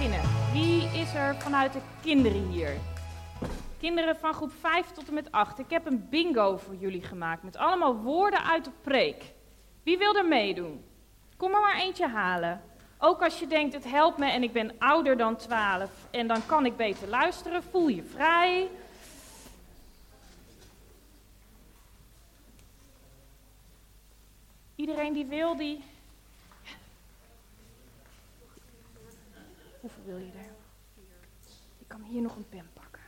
Wie is er vanuit de kinderen hier? Kinderen van groep 5 tot en met 8. Ik heb een bingo voor jullie gemaakt met allemaal woorden uit de preek. Wie wil er meedoen? Kom er maar eentje halen. Ook als je denkt, het helpt me en ik ben ouder dan 12 en dan kan ik beter luisteren, voel je vrij. Iedereen die wil, die. Hoeveel wil je er? Ik kan hier nog een pen pakken.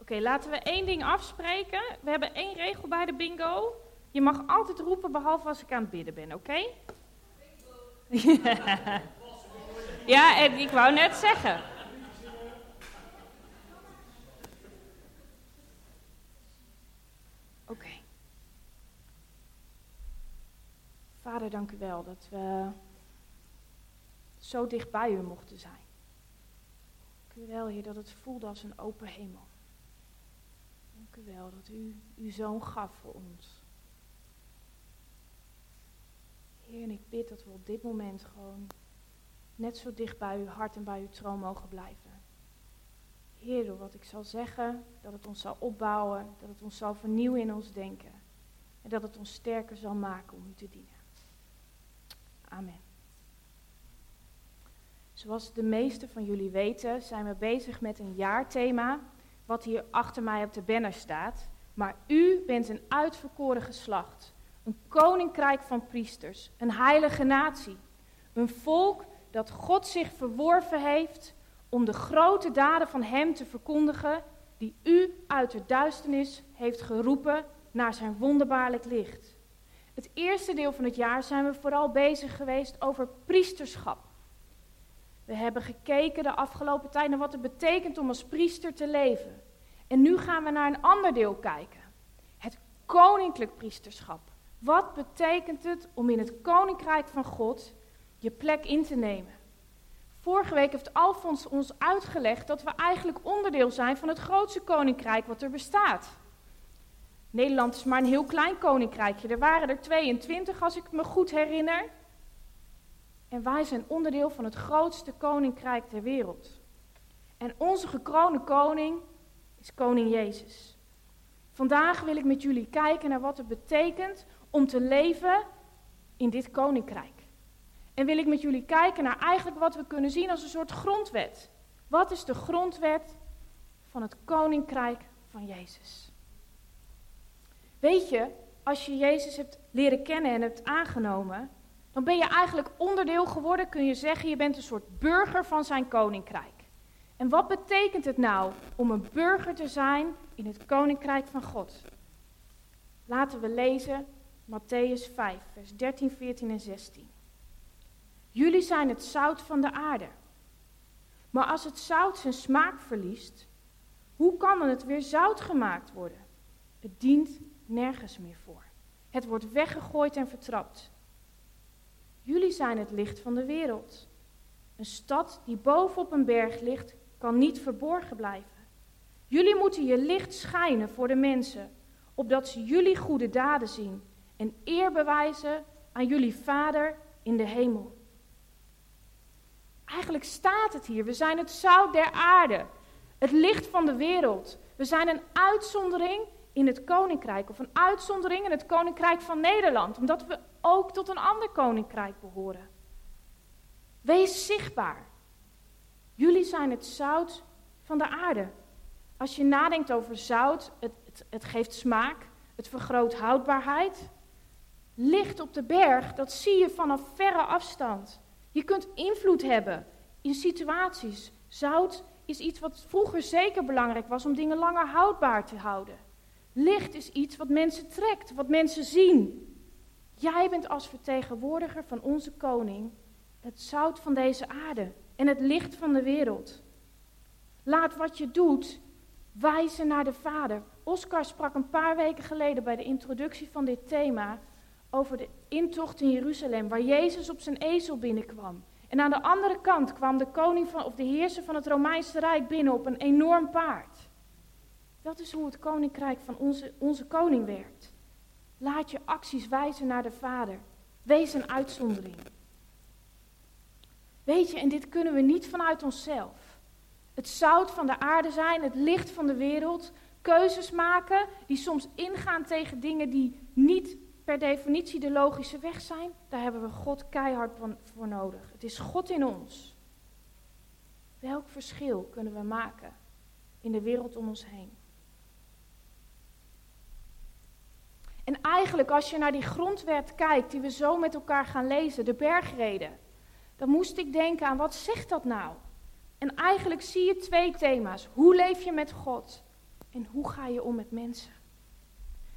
Oké, laten we één ding afspreken. We hebben één regel bij de bingo. Je mag altijd roepen, behalve als ik aan het bidden ben, oké? Ja. ja, en ik wou net zeggen. Oké. Dank u wel dat we zo dicht bij u mochten zijn. Dank u wel, Heer, dat het voelde als een open hemel. Dank u wel dat u uw zoon gaf voor ons. Heer, en ik bid dat we op dit moment gewoon net zo dicht bij uw hart en bij uw troon mogen blijven. Heer, door wat ik zal zeggen, dat het ons zal opbouwen, dat het ons zal vernieuwen in ons denken. En dat het ons sterker zal maken om u te dienen. Amen. Zoals de meesten van jullie weten, zijn we bezig met een jaarthema, wat hier achter mij op de banner staat. Maar u bent een uitverkoren geslacht, een koninkrijk van priesters, een heilige natie, een volk dat God zich verworven heeft om de grote daden van Hem te verkondigen, die u uit de duisternis heeft geroepen naar zijn wonderbaarlijk licht. Het eerste deel van het jaar zijn we vooral bezig geweest over priesterschap. We hebben gekeken de afgelopen tijd naar wat het betekent om als priester te leven. En nu gaan we naar een ander deel kijken. Het koninklijk priesterschap. Wat betekent het om in het koninkrijk van God je plek in te nemen? Vorige week heeft Alfons ons uitgelegd dat we eigenlijk onderdeel zijn van het grootste koninkrijk wat er bestaat. Nederland is maar een heel klein koninkrijkje. Er waren er 22 als ik me goed herinner. En wij zijn onderdeel van het grootste koninkrijk ter wereld. En onze gekroonde koning is koning Jezus. Vandaag wil ik met jullie kijken naar wat het betekent om te leven in dit koninkrijk. En wil ik met jullie kijken naar eigenlijk wat we kunnen zien als een soort grondwet. Wat is de grondwet van het koninkrijk van Jezus? Weet je, als je Jezus hebt leren kennen en hebt aangenomen, dan ben je eigenlijk onderdeel geworden, kun je zeggen, je bent een soort burger van zijn koninkrijk. En wat betekent het nou om een burger te zijn in het koninkrijk van God? Laten we lezen Matthäus 5, vers 13, 14 en 16. Jullie zijn het zout van de aarde. Maar als het zout zijn smaak verliest, hoe kan dan het weer zout gemaakt worden? Het dient nergens meer voor. Het wordt weggegooid en vertrapt. Jullie zijn het licht van de wereld. Een stad die bovenop een berg ligt, kan niet verborgen blijven. Jullie moeten je licht schijnen voor de mensen, opdat ze jullie goede daden zien en eer bewijzen aan jullie Vader in de hemel. Eigenlijk staat het hier. We zijn het zout der aarde. Het licht van de wereld. We zijn een uitzondering in het koninkrijk. Of een uitzondering in het koninkrijk van Nederland. Omdat we ook tot een ander koninkrijk behoren. Wees zichtbaar. Jullie zijn het zout van de aarde. Als je nadenkt over zout, het, het, het geeft smaak, het vergroot houdbaarheid. Licht op de berg, dat zie je vanaf verre afstand. Je kunt invloed hebben in situaties. Zout is iets wat vroeger zeker belangrijk was om dingen langer houdbaar te houden. Licht is iets wat mensen trekt, wat mensen zien. Jij bent als vertegenwoordiger van onze koning het zout van deze aarde en het licht van de wereld. Laat wat je doet wijzen naar de Vader. Oscar sprak een paar weken geleden bij de introductie van dit thema over de intocht in Jeruzalem, waar Jezus op zijn ezel binnenkwam. En aan de andere kant kwam de koning van, of de heerser van het Romeinse Rijk binnen op een enorm paard. Dat is hoe het koninkrijk van onze, onze koning werkt. Laat je acties wijzen naar de Vader. Wees een uitzondering. Weet je, en dit kunnen we niet vanuit onszelf. Het zout van de aarde zijn, het licht van de wereld, keuzes maken die soms ingaan tegen dingen die niet per definitie de logische weg zijn, daar hebben we God keihard voor nodig. Het is God in ons. Welk verschil kunnen we maken in de wereld om ons heen? En eigenlijk, als je naar die grondwet kijkt, die we zo met elkaar gaan lezen, de bergreden, dan moest ik denken aan wat zegt dat nou? En eigenlijk zie je twee thema's. Hoe leef je met God en hoe ga je om met mensen?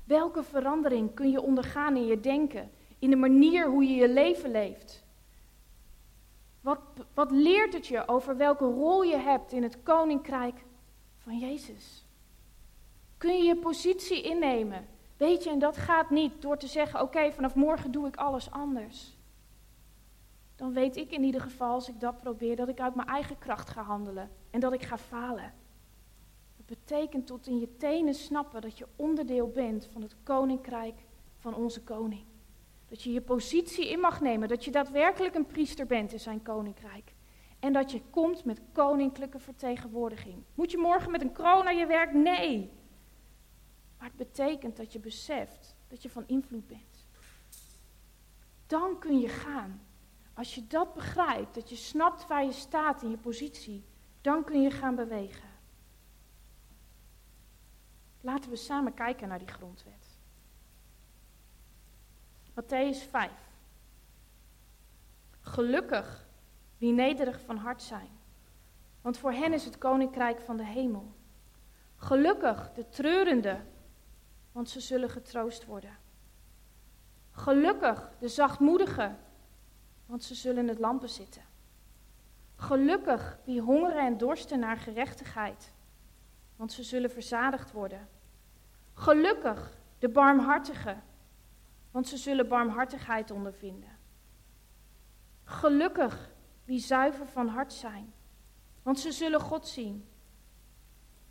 Welke verandering kun je ondergaan in je denken, in de manier hoe je je leven leeft? Wat, wat leert het je over welke rol je hebt in het koninkrijk van Jezus? Kun je je positie innemen? Weet je, en dat gaat niet door te zeggen: Oké, vanaf morgen doe ik alles anders. Dan weet ik in ieder geval, als ik dat probeer, dat ik uit mijn eigen kracht ga handelen en dat ik ga falen. Dat betekent tot in je tenen snappen dat je onderdeel bent van het koninkrijk van onze koning. Dat je je positie in mag nemen, dat je daadwerkelijk een priester bent in zijn koninkrijk. En dat je komt met koninklijke vertegenwoordiging. Moet je morgen met een kroon naar je werk? Nee. Maar het betekent dat je beseft dat je van invloed bent. Dan kun je gaan. Als je dat begrijpt, dat je snapt waar je staat in je positie, dan kun je gaan bewegen. Laten we samen kijken naar die grondwet. Matthäus 5. Gelukkig wie nederig van hart zijn, want voor hen is het koninkrijk van de hemel. Gelukkig de treurende, want ze zullen getroost worden. Gelukkig de zachtmoedigen, want ze zullen het lampen zitten. Gelukkig wie hongeren en dorsten naar gerechtigheid, want ze zullen verzadigd worden. Gelukkig de barmhartigen, want ze zullen barmhartigheid ondervinden. Gelukkig wie zuiver van hart zijn, want ze zullen God zien.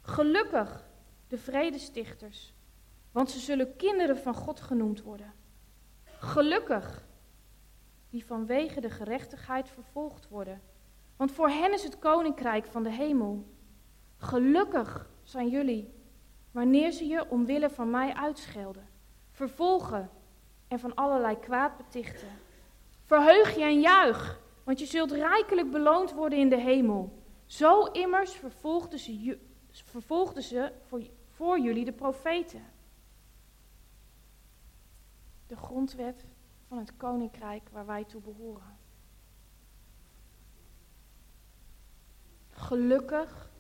Gelukkig de vredestichters, want ze zullen kinderen van God genoemd worden. Gelukkig die vanwege de gerechtigheid vervolgd worden, want voor hen is het koninkrijk van de hemel. Gelukkig zijn jullie wanneer ze je omwille van mij uitschelden, vervolgen en van allerlei kwaad betichten. Verheug je en juich, want je zult rijkelijk beloond worden in de hemel. Zo immers vervolgden ze, vervolgden ze voor, voor jullie de profeten. De grondwet van het koninkrijk waar wij toe behoren. Gelukkig,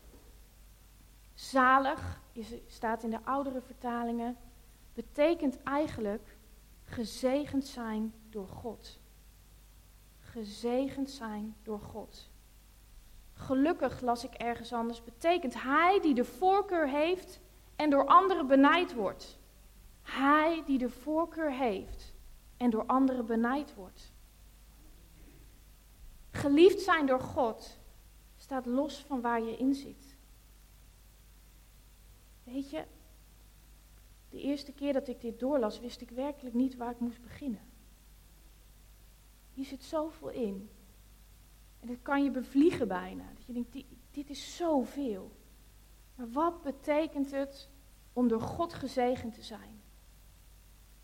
zalig, staat in de oudere vertalingen, betekent eigenlijk gezegend zijn door God. Gezegend zijn door God. Gelukkig las ik ergens anders, betekent hij die de voorkeur heeft en door anderen benijd wordt. Hij die de voorkeur heeft en door anderen benijd wordt. Geliefd zijn door God staat los van waar je in zit. Weet je, de eerste keer dat ik dit doorlas, wist ik werkelijk niet waar ik moest beginnen. Hier zit zoveel in. En dat kan je bevliegen bijna. Dat je denkt, dit, is zoveel. Maar wat betekent het om door God gezegend te zijn?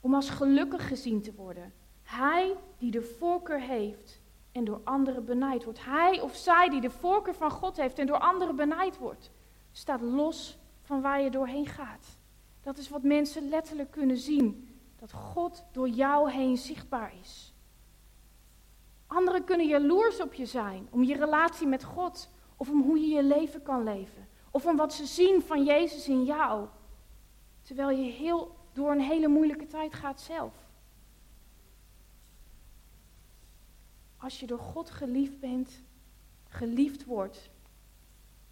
Om als gelukkig gezien te worden. Hij die de voorkeur heeft en door anderen benijd wordt. Hij of zij die de voorkeur van God heeft en door anderen benijd wordt, staat los van waar je doorheen gaat. Dat is wat mensen letterlijk kunnen zien. Dat God door jou heen zichtbaar is. Anderen kunnen jaloers op je zijn, om je relatie met God, of om hoe je je leven kan leven, of om wat ze zien van Jezus in jou, terwijl je heel, door een hele moeilijke tijd gaat zelf. Als je door God geliefd bent, geliefd wordt,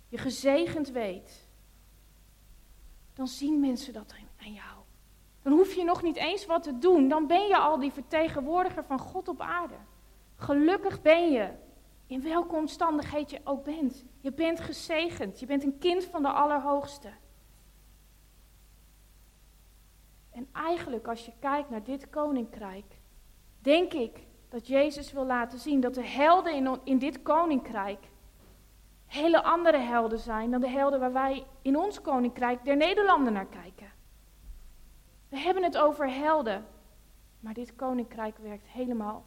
je gezegend weet, dan zien mensen dat aan jou. Dan hoef je nog niet eens wat te doen, dan ben je al die vertegenwoordiger van God op aarde. Gelukkig ben je, in welke omstandigheid je ook bent. Je bent gezegend, je bent een kind van de Allerhoogste. En eigenlijk, als je kijkt naar dit koninkrijk, denk ik dat Jezus wil laten zien dat de helden in, in dit koninkrijk hele andere helden zijn dan de helden waar wij in ons koninkrijk der Nederlanden naar kijken. We hebben het over helden, maar dit koninkrijk werkt helemaal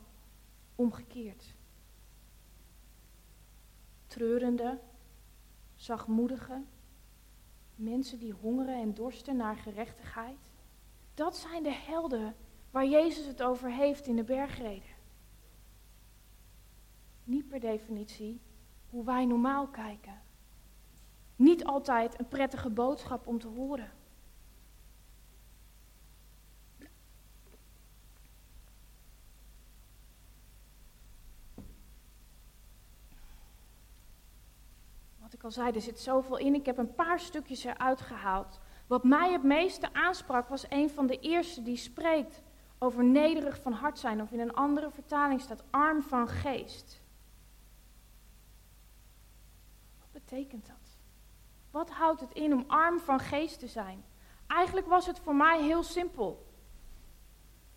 omgekeerd. Treurende, zachtmoedige, mensen die hongeren en dorsten naar gerechtigheid. Dat zijn de helden waar Jezus het over heeft in de bergreden. Niet per definitie hoe wij normaal kijken. Niet altijd een prettige boodschap om te horen. Wat ik al zei, er zit zoveel in. Ik heb een paar stukjes eruit gehaald. Wat mij het meeste aansprak was een van de eerste die spreekt over nederig van hart zijn. Of in een andere vertaling staat arm van geest. Wat betekent dat? Wat houdt het in om arm van geest te zijn? Eigenlijk was het voor mij heel simpel.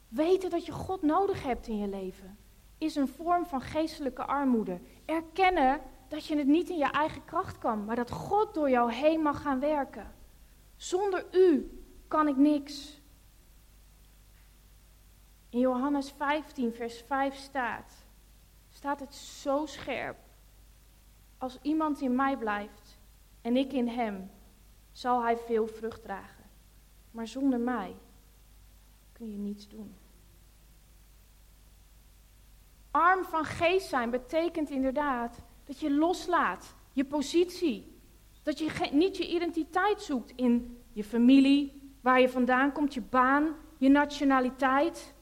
Weten dat je God nodig hebt in je leven is een vorm van geestelijke armoede. Erkennen dat je het niet in je eigen kracht kan, maar dat God door jou heen mag gaan werken. Zonder u kan ik niks. In Johannes 15, vers 5 staat, staat het zo scherp. Als iemand in mij blijft en ik in hem, zal hij veel vrucht dragen. Maar zonder mij kun je niets doen. Arm van geest zijn betekent inderdaad dat je loslaat je positie. Dat je niet je identiteit zoekt in je familie, waar je vandaan komt, je baan, je nationaliteit.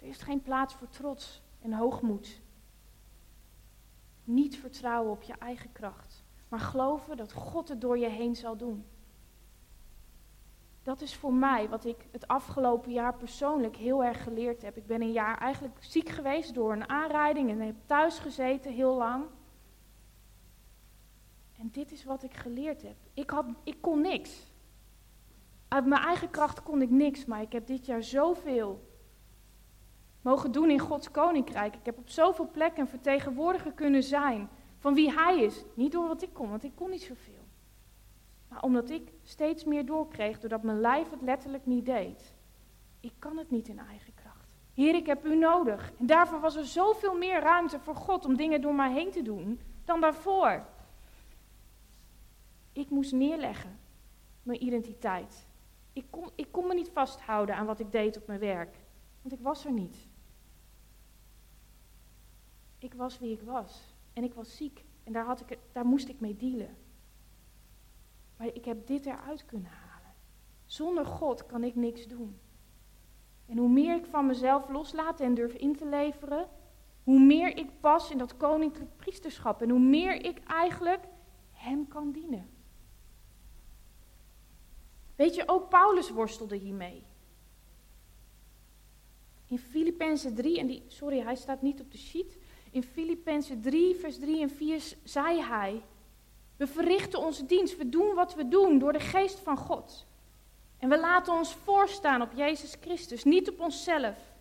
Er is geen plaats voor trots en hoogmoed. Niet vertrouwen op je eigen kracht, maar geloven dat God het door je heen zal doen. Dat is voor mij wat ik het afgelopen jaar persoonlijk heel erg geleerd heb. Ik ben een jaar eigenlijk ziek geweest door een aanrijding en heb thuis gezeten heel lang. En dit is wat ik geleerd heb. Ik, had, ik kon niks. Uit mijn eigen kracht kon ik niks, maar ik heb dit jaar zoveel mogen doen in Gods koninkrijk. Ik heb op zoveel plekken vertegenwoordiger kunnen zijn van wie Hij is. Niet door wat ik kon, want ik kon niet zoveel. Maar omdat ik steeds meer doorkreeg, doordat mijn lijf het letterlijk niet deed. Ik kan het niet in eigen kracht. Heer, ik heb u nodig. En daarvoor was er zoveel meer ruimte voor God om dingen door mij heen te doen dan daarvoor. Ik moest neerleggen, mijn identiteit. Ik kon, ik kon me niet vasthouden aan wat ik deed op mijn werk, want ik was er niet. Ik was wie ik was en ik was ziek en daar, had ik, daar moest ik mee dealen. Maar ik heb dit eruit kunnen halen. Zonder God kan ik niks doen. En hoe meer ik van mezelf loslaat en durf in te leveren, hoe meer ik pas in dat koninklijk priesterschap en hoe meer ik eigenlijk Hem kan dienen. Weet je, ook Paulus worstelde hiermee. In Filippenzen 3, en die, sorry, hij staat niet op de sheet. In Filippenzen 3, vers 3 en 4 zei hij: We verrichten onze dienst, we doen wat we doen door de geest van God. En we laten ons voorstaan op Jezus Christus, niet op onszelf.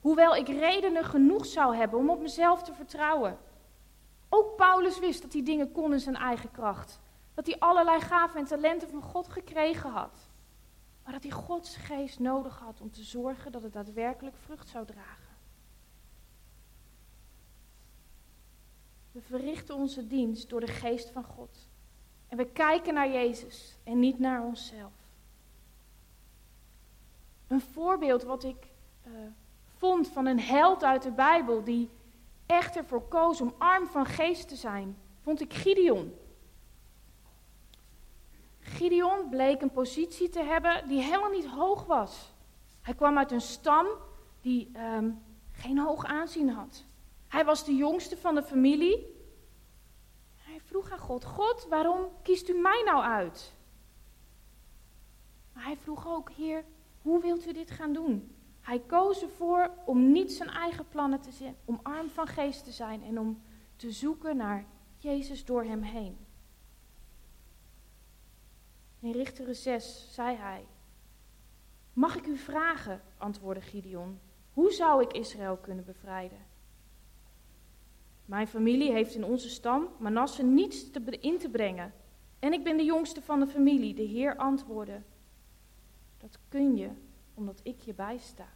Hoewel ik redenen genoeg zou hebben om op mezelf te vertrouwen. Ook Paulus wist dat hij dingen kon in zijn eigen kracht. Dat hij allerlei gaven en talenten van God gekregen had. Maar dat hij Gods geest nodig had om te zorgen dat het daadwerkelijk vrucht zou dragen. We verrichten onze dienst door de geest van God. En we kijken naar Jezus en niet naar onszelf. Een voorbeeld wat ik uh, vond van een held uit de Bijbel die echt ervoor koos om arm van geest te zijn, vond ik Gideon. Gideon bleek een positie te hebben die helemaal niet hoog was. Hij kwam uit een stam die um, geen hoog aanzien had. Hij was de jongste van de familie. Hij vroeg aan God: God, waarom kiest u mij nou uit? Maar hij vroeg ook: Heer, hoe wilt u dit gaan doen? Hij koos ervoor om niet zijn eigen plannen te zien, om arm van geest te zijn en om te zoeken naar Jezus door hem heen. In Richteren 6 zei hij: Mag ik u vragen, antwoordde Gideon, hoe zou ik Israël kunnen bevrijden? Mijn familie heeft in onze stam Manasse niets te in te brengen. En ik ben de jongste van de familie. De Heer antwoordde: Dat kun je omdat ik je bijsta.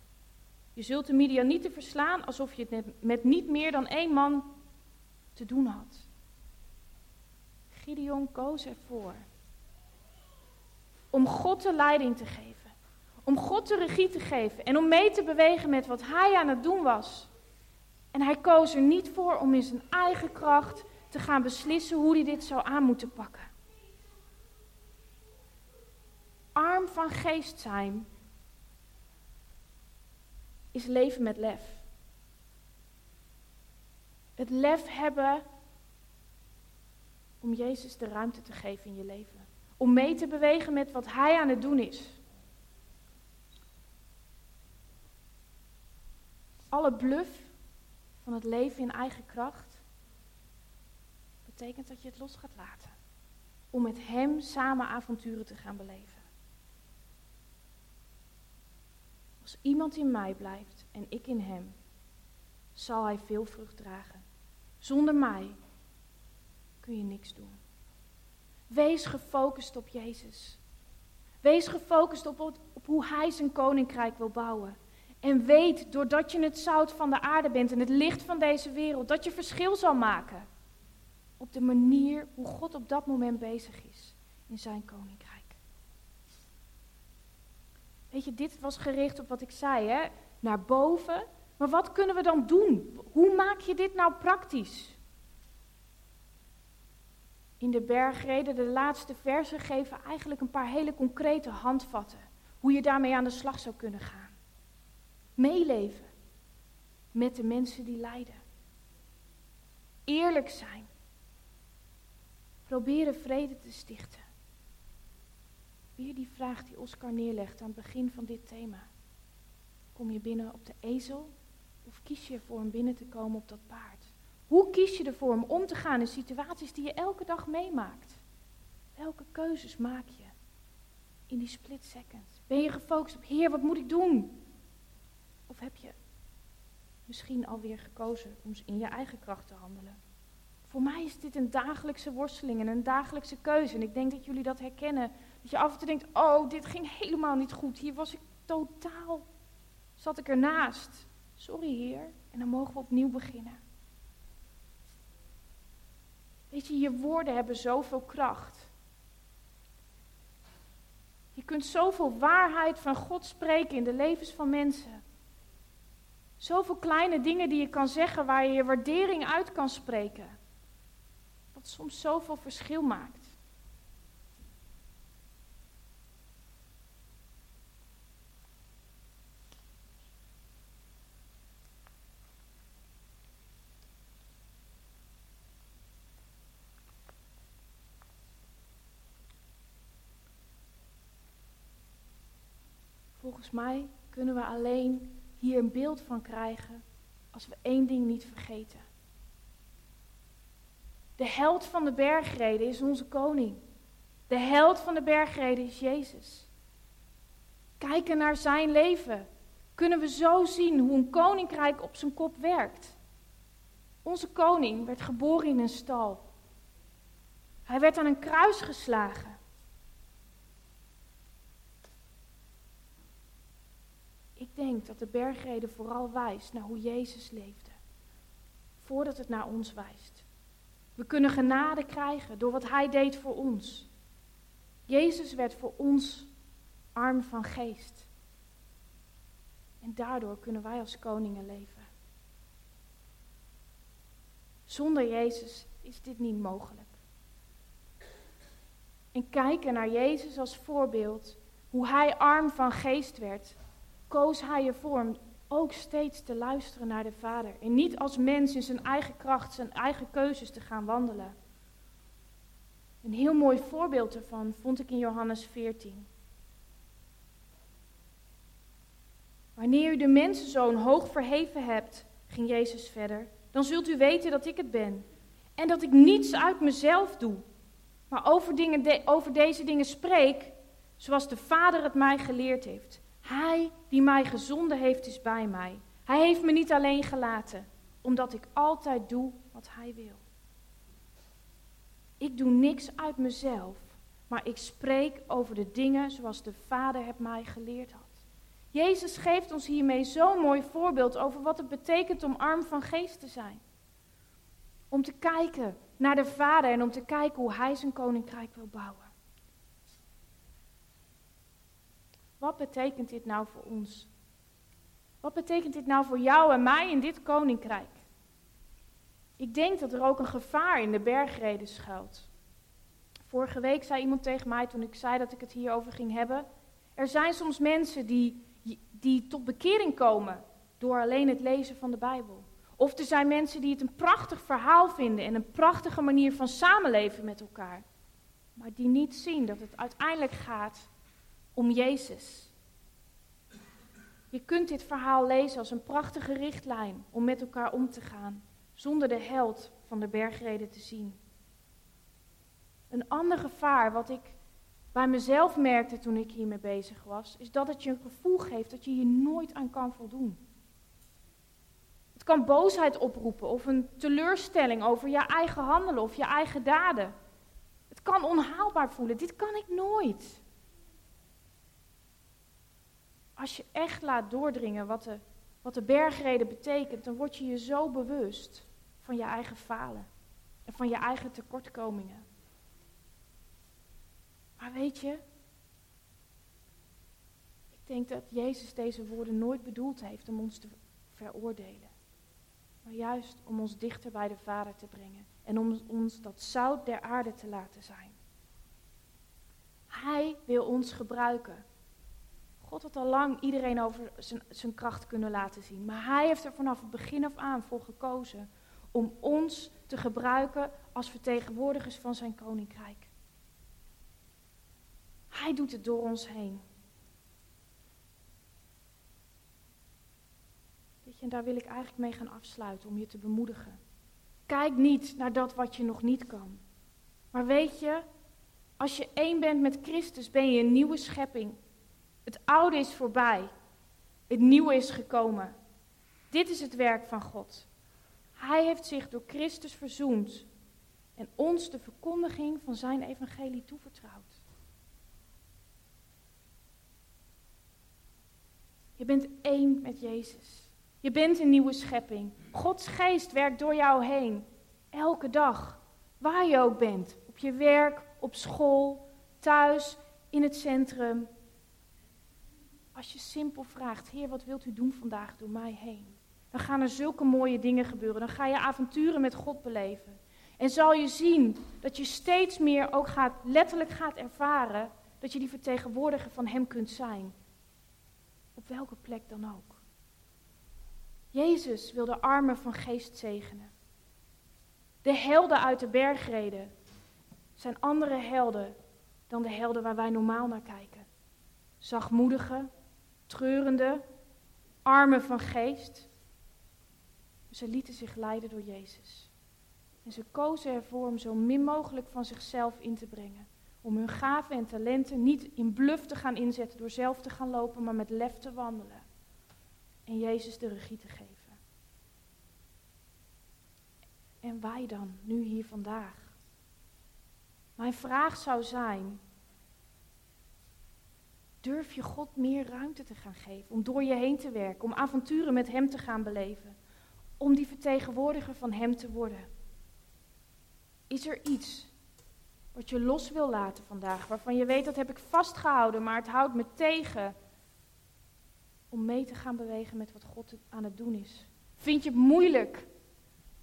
Je zult de Midianieten verslaan alsof je het met niet meer dan één man te doen had. Gideon koos ervoor om God de leiding te geven, om God de regie te geven en om mee te bewegen met wat hij aan het doen was. En hij koos er niet voor om in zijn eigen kracht te gaan beslissen hoe hij dit zou aan moeten pakken. Arm van geest zijn is leven met lef. Het lef hebben om Jezus de ruimte te geven in je leven. Om mee te bewegen met wat Hij aan het doen is. Alle bluff van het leven in eigen kracht betekent dat je het los gaat laten. Om met Hem samen avonturen te gaan beleven. Als iemand in mij blijft en ik in Hem, zal Hij veel vrucht dragen. Zonder mij kun je niks doen. Wees gefocust op Jezus. Wees gefocust op, hoe Hij zijn koninkrijk wil bouwen. En weet, doordat je het zout van de aarde bent en het licht van deze wereld, dat je verschil zal maken. Op de manier hoe God op dat moment bezig is in zijn koninkrijk. Weet je, dit was gericht op wat ik zei, hè? naar boven. Maar wat kunnen we dan doen? Hoe maak je dit nou praktisch? In de bergreden, de laatste versen, geven eigenlijk een paar hele concrete handvatten. Hoe je daarmee aan de slag zou kunnen gaan. Meeleven met de mensen die lijden. Eerlijk zijn. Proberen vrede te stichten. Weer die vraag die Oscar neerlegt aan het begin van dit thema. Kom je binnen op de ezel of kies je ervoor om binnen te komen op dat paard? Hoe kies je ervoor om om te gaan in situaties die je elke dag meemaakt? Welke keuzes maak je in die split second? Ben je gefocust op, Heer, wat moet ik doen? Of heb je misschien alweer gekozen om in je eigen kracht te handelen? Voor mij is dit een dagelijkse worsteling en een dagelijkse keuze. En ik denk dat jullie dat herkennen. Dat je af en toe denkt, oh, dit ging helemaal niet goed. Hier was ik totaal, zat ik ernaast. Sorry heer. En dan mogen we opnieuw beginnen. Weet je, je woorden hebben zoveel kracht. Je kunt zoveel waarheid van God spreken in de levens van mensen. Zoveel kleine dingen die je kan zeggen waar je je waardering uit kan spreken wat soms zoveel verschil maakt. Volgens mij kunnen we alleen hier een beeld van krijgen als we één ding niet vergeten. De held van de bergreden is onze koning. De held van de bergreden is Jezus. Kijken naar zijn leven kunnen we zo zien hoe een koninkrijk op zijn kop werkt. Onze koning werd geboren in een stal. Hij werd aan een kruis geslagen. Denk dat de bergreden vooral wijst naar hoe Jezus leefde, voordat het naar ons wijst. We kunnen genade krijgen door wat Hij deed voor ons. Jezus werd voor ons arm van geest. En daardoor kunnen wij als koningen leven. Zonder Jezus is dit niet mogelijk. En kijken naar Jezus als voorbeeld, hoe Hij arm van geest werd, koos Hij ervoor ook steeds te luisteren naar de Vader. En niet als mens in zijn eigen kracht, zijn eigen keuzes te gaan wandelen. Een heel mooi voorbeeld ervan vond ik in Johannes 14. Wanneer u de mensenzoon hoog verheven hebt, ging Jezus verder, dan zult u weten dat ik het ben. En dat ik niets uit mezelf doe, maar over, dingen over deze dingen spreek, zoals de Vader het mij geleerd heeft. Hij die mij gezonden heeft, is bij mij. Hij heeft me niet alleen gelaten, omdat ik altijd doe wat Hij wil. Ik doe niks uit mezelf, maar ik spreek over de dingen zoals de Vader het mij geleerd had. Jezus geeft ons hiermee zo'n mooi voorbeeld over wat het betekent om arm van geest te zijn. Om te kijken naar de Vader en om te kijken hoe Hij zijn koninkrijk wil bouwen. Wat betekent dit nou voor ons? Wat betekent dit nou voor jou en mij in dit koninkrijk? Ik denk dat er ook een gevaar in de bergreden schuilt. Vorige week zei iemand tegen mij toen ik zei dat ik het hierover ging hebben. Er zijn soms mensen die, die tot bekering komen door alleen het lezen van de Bijbel. Of er zijn mensen die het een prachtig verhaal vinden en een prachtige manier van samenleven met elkaar. Maar die niet zien dat het uiteindelijk gaat om Jezus. Je kunt dit verhaal lezen als een prachtige richtlijn om met elkaar om te gaan, zonder de held van de bergreden te zien. Een ander gevaar wat ik bij mezelf merkte toen ik hiermee bezig was, is dat het je een gevoel geeft dat je hier nooit aan kan voldoen. Het kan boosheid oproepen of een teleurstelling over je eigen handelen of je eigen daden. Het kan onhaalbaar voelen. Dit kan ik nooit. Als je echt laat doordringen wat de, wat de bergreden betekent, dan word je je zo bewust van je eigen falen en van je eigen tekortkomingen. Maar weet je, ik denk dat Jezus deze woorden nooit bedoeld heeft om ons te veroordelen. Maar juist om ons dichter bij de Vader te brengen en om ons dat zout der aarde te laten zijn. Hij wil ons gebruiken God had al lang iedereen over zijn, zijn kracht kunnen laten zien. Maar hij heeft er vanaf het begin af aan voor gekozen om ons te gebruiken als vertegenwoordigers van zijn koninkrijk. Hij doet het door ons heen. Weet je, en daar wil ik eigenlijk mee gaan afsluiten om je te bemoedigen. Kijk niet naar dat wat je nog niet kan. Maar weet je, als je één bent met Christus, ben je een nieuwe schepping. Het oude is voorbij. Het nieuwe is gekomen. Dit is het werk van God. Hij heeft zich door Christus verzoend en ons de verkondiging van zijn evangelie toevertrouwd. Je bent één met Jezus. Je bent een nieuwe schepping. Gods geest werkt door jou heen. Elke dag. Waar je ook bent. Op je werk, op school, thuis, in het centrum. Als je simpel vraagt, Heer, wat wilt u doen vandaag door mij heen? Dan gaan er zulke mooie dingen gebeuren. Dan ga je avonturen met God beleven. En zal je zien dat je steeds meer ook gaat, letterlijk gaat ervaren dat je die vertegenwoordiger van Hem kunt zijn. Op welke plek dan ook. Jezus wil de armen van geest zegenen. De helden uit de bergreden zijn andere helden dan de helden waar wij normaal naar kijken. Zachtmoedige, treurende, armen van geest. Ze lieten zich leiden door Jezus. En ze kozen ervoor om zo min mogelijk van zichzelf in te brengen. Om hun gaven en talenten niet in bluf te gaan inzetten door zelf te gaan lopen, maar met lef te wandelen. En Jezus de regie te geven. En wij dan, nu hier vandaag? Mijn vraag zou zijn, Durf je God meer ruimte te gaan geven, om door je heen te werken, om avonturen met Hem te gaan beleven, om die vertegenwoordiger van Hem te worden? Is er iets wat je los wil laten vandaag, waarvan je weet dat heb ik vastgehouden, maar het houdt me tegen om mee te gaan bewegen met wat God aan het doen is? Vind je het moeilijk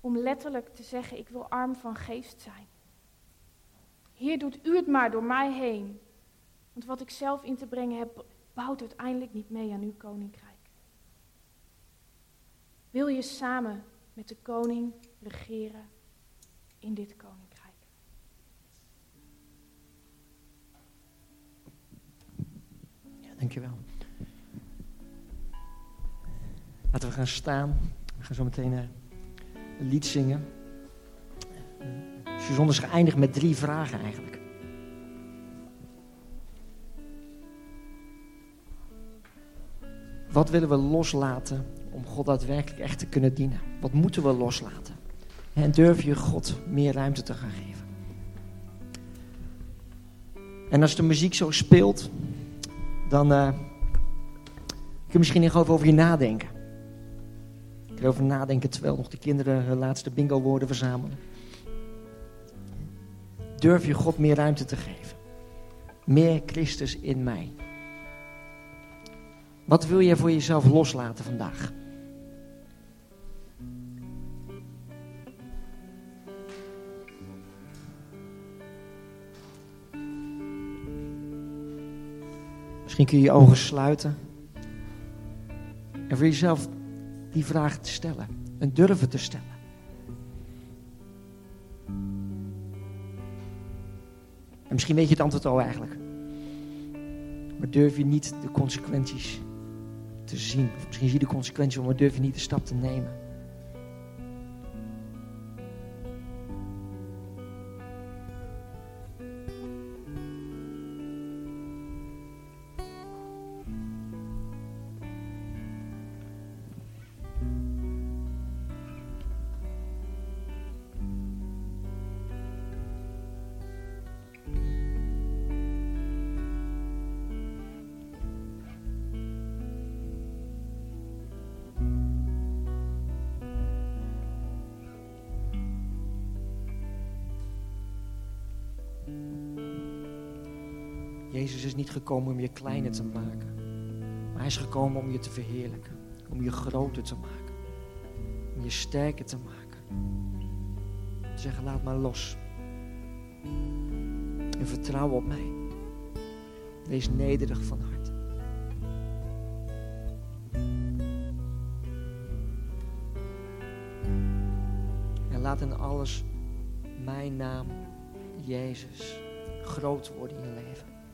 om letterlijk te zeggen, ik wil arm van geest zijn? Heer, doet u het maar door mij heen. Want wat ik zelf in te brengen heb, bouwt uiteindelijk niet mee aan uw koninkrijk. Wil je samen met de koning regeren in dit koninkrijk? Ja, dankjewel. Laten we gaan staan. We gaan zo meteen een lied zingen. Suzanne is geëindigd met drie vragen eigenlijk. Wat willen we loslaten om God daadwerkelijk echt te kunnen dienen? Wat moeten we loslaten? En durf je God meer ruimte te gaan geven? En als de muziek zo speelt, dan uh, kun je misschien nog over je nadenken. Ik kan erover nadenken terwijl nog de kinderen hun laatste bingo woorden verzamelen. Durf je God meer ruimte te geven? Meer Christus in mij. Wat wil jij voor jezelf loslaten vandaag? Misschien kun je je ogen sluiten en voor jezelf die vraag te stellen en durven te stellen. En misschien weet je het antwoord al eigenlijk. Maar durf je niet de consequenties te zien. Misschien zie je de consequenties, maar durf je niet de stap te nemen. Jezus is niet gekomen om je kleiner te maken. Maar hij is gekomen om je te verheerlijken. Om je groter te maken. Om je sterker te maken. Te zeggen, laat maar los. En vertrouw op mij. Wees nederig van hart. En laat in alles mijn naam, Jezus, groot worden in je leven.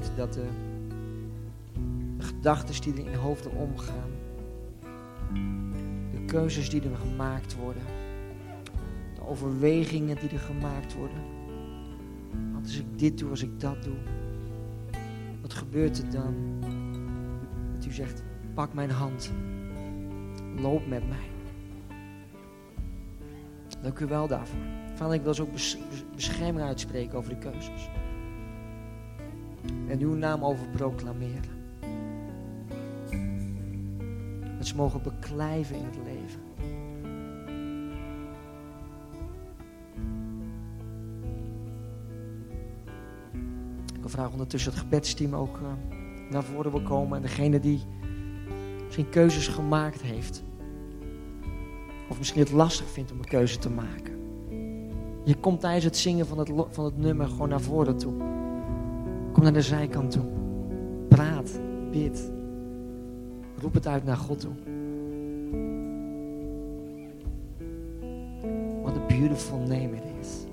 dat de, gedachten die er in hoofden omgaan, de keuzes die er gemaakt worden, de overwegingen die er gemaakt worden. Want als ik dit doe, als ik dat doe, wat gebeurt er dan? Dat u zegt, pak mijn hand, loop met mij. Dank u wel daarvoor. Vader, ik wil zo ook bescherming uitspreken over de keuzes en uw naam over proclameren. Dat ze mogen beklijven in het leven. Ik vragen ondertussen het gebedsteam ook uh, naar voren wil komen. En degene die misschien keuzes gemaakt heeft. Of misschien het lastig vindt om een keuze te maken. Je komt tijdens het zingen van het, van het nummer gewoon naar voren toe. Kom naar de zijkant toe. Praat, bid. Roep het uit naar God toe. What a beautiful name it is.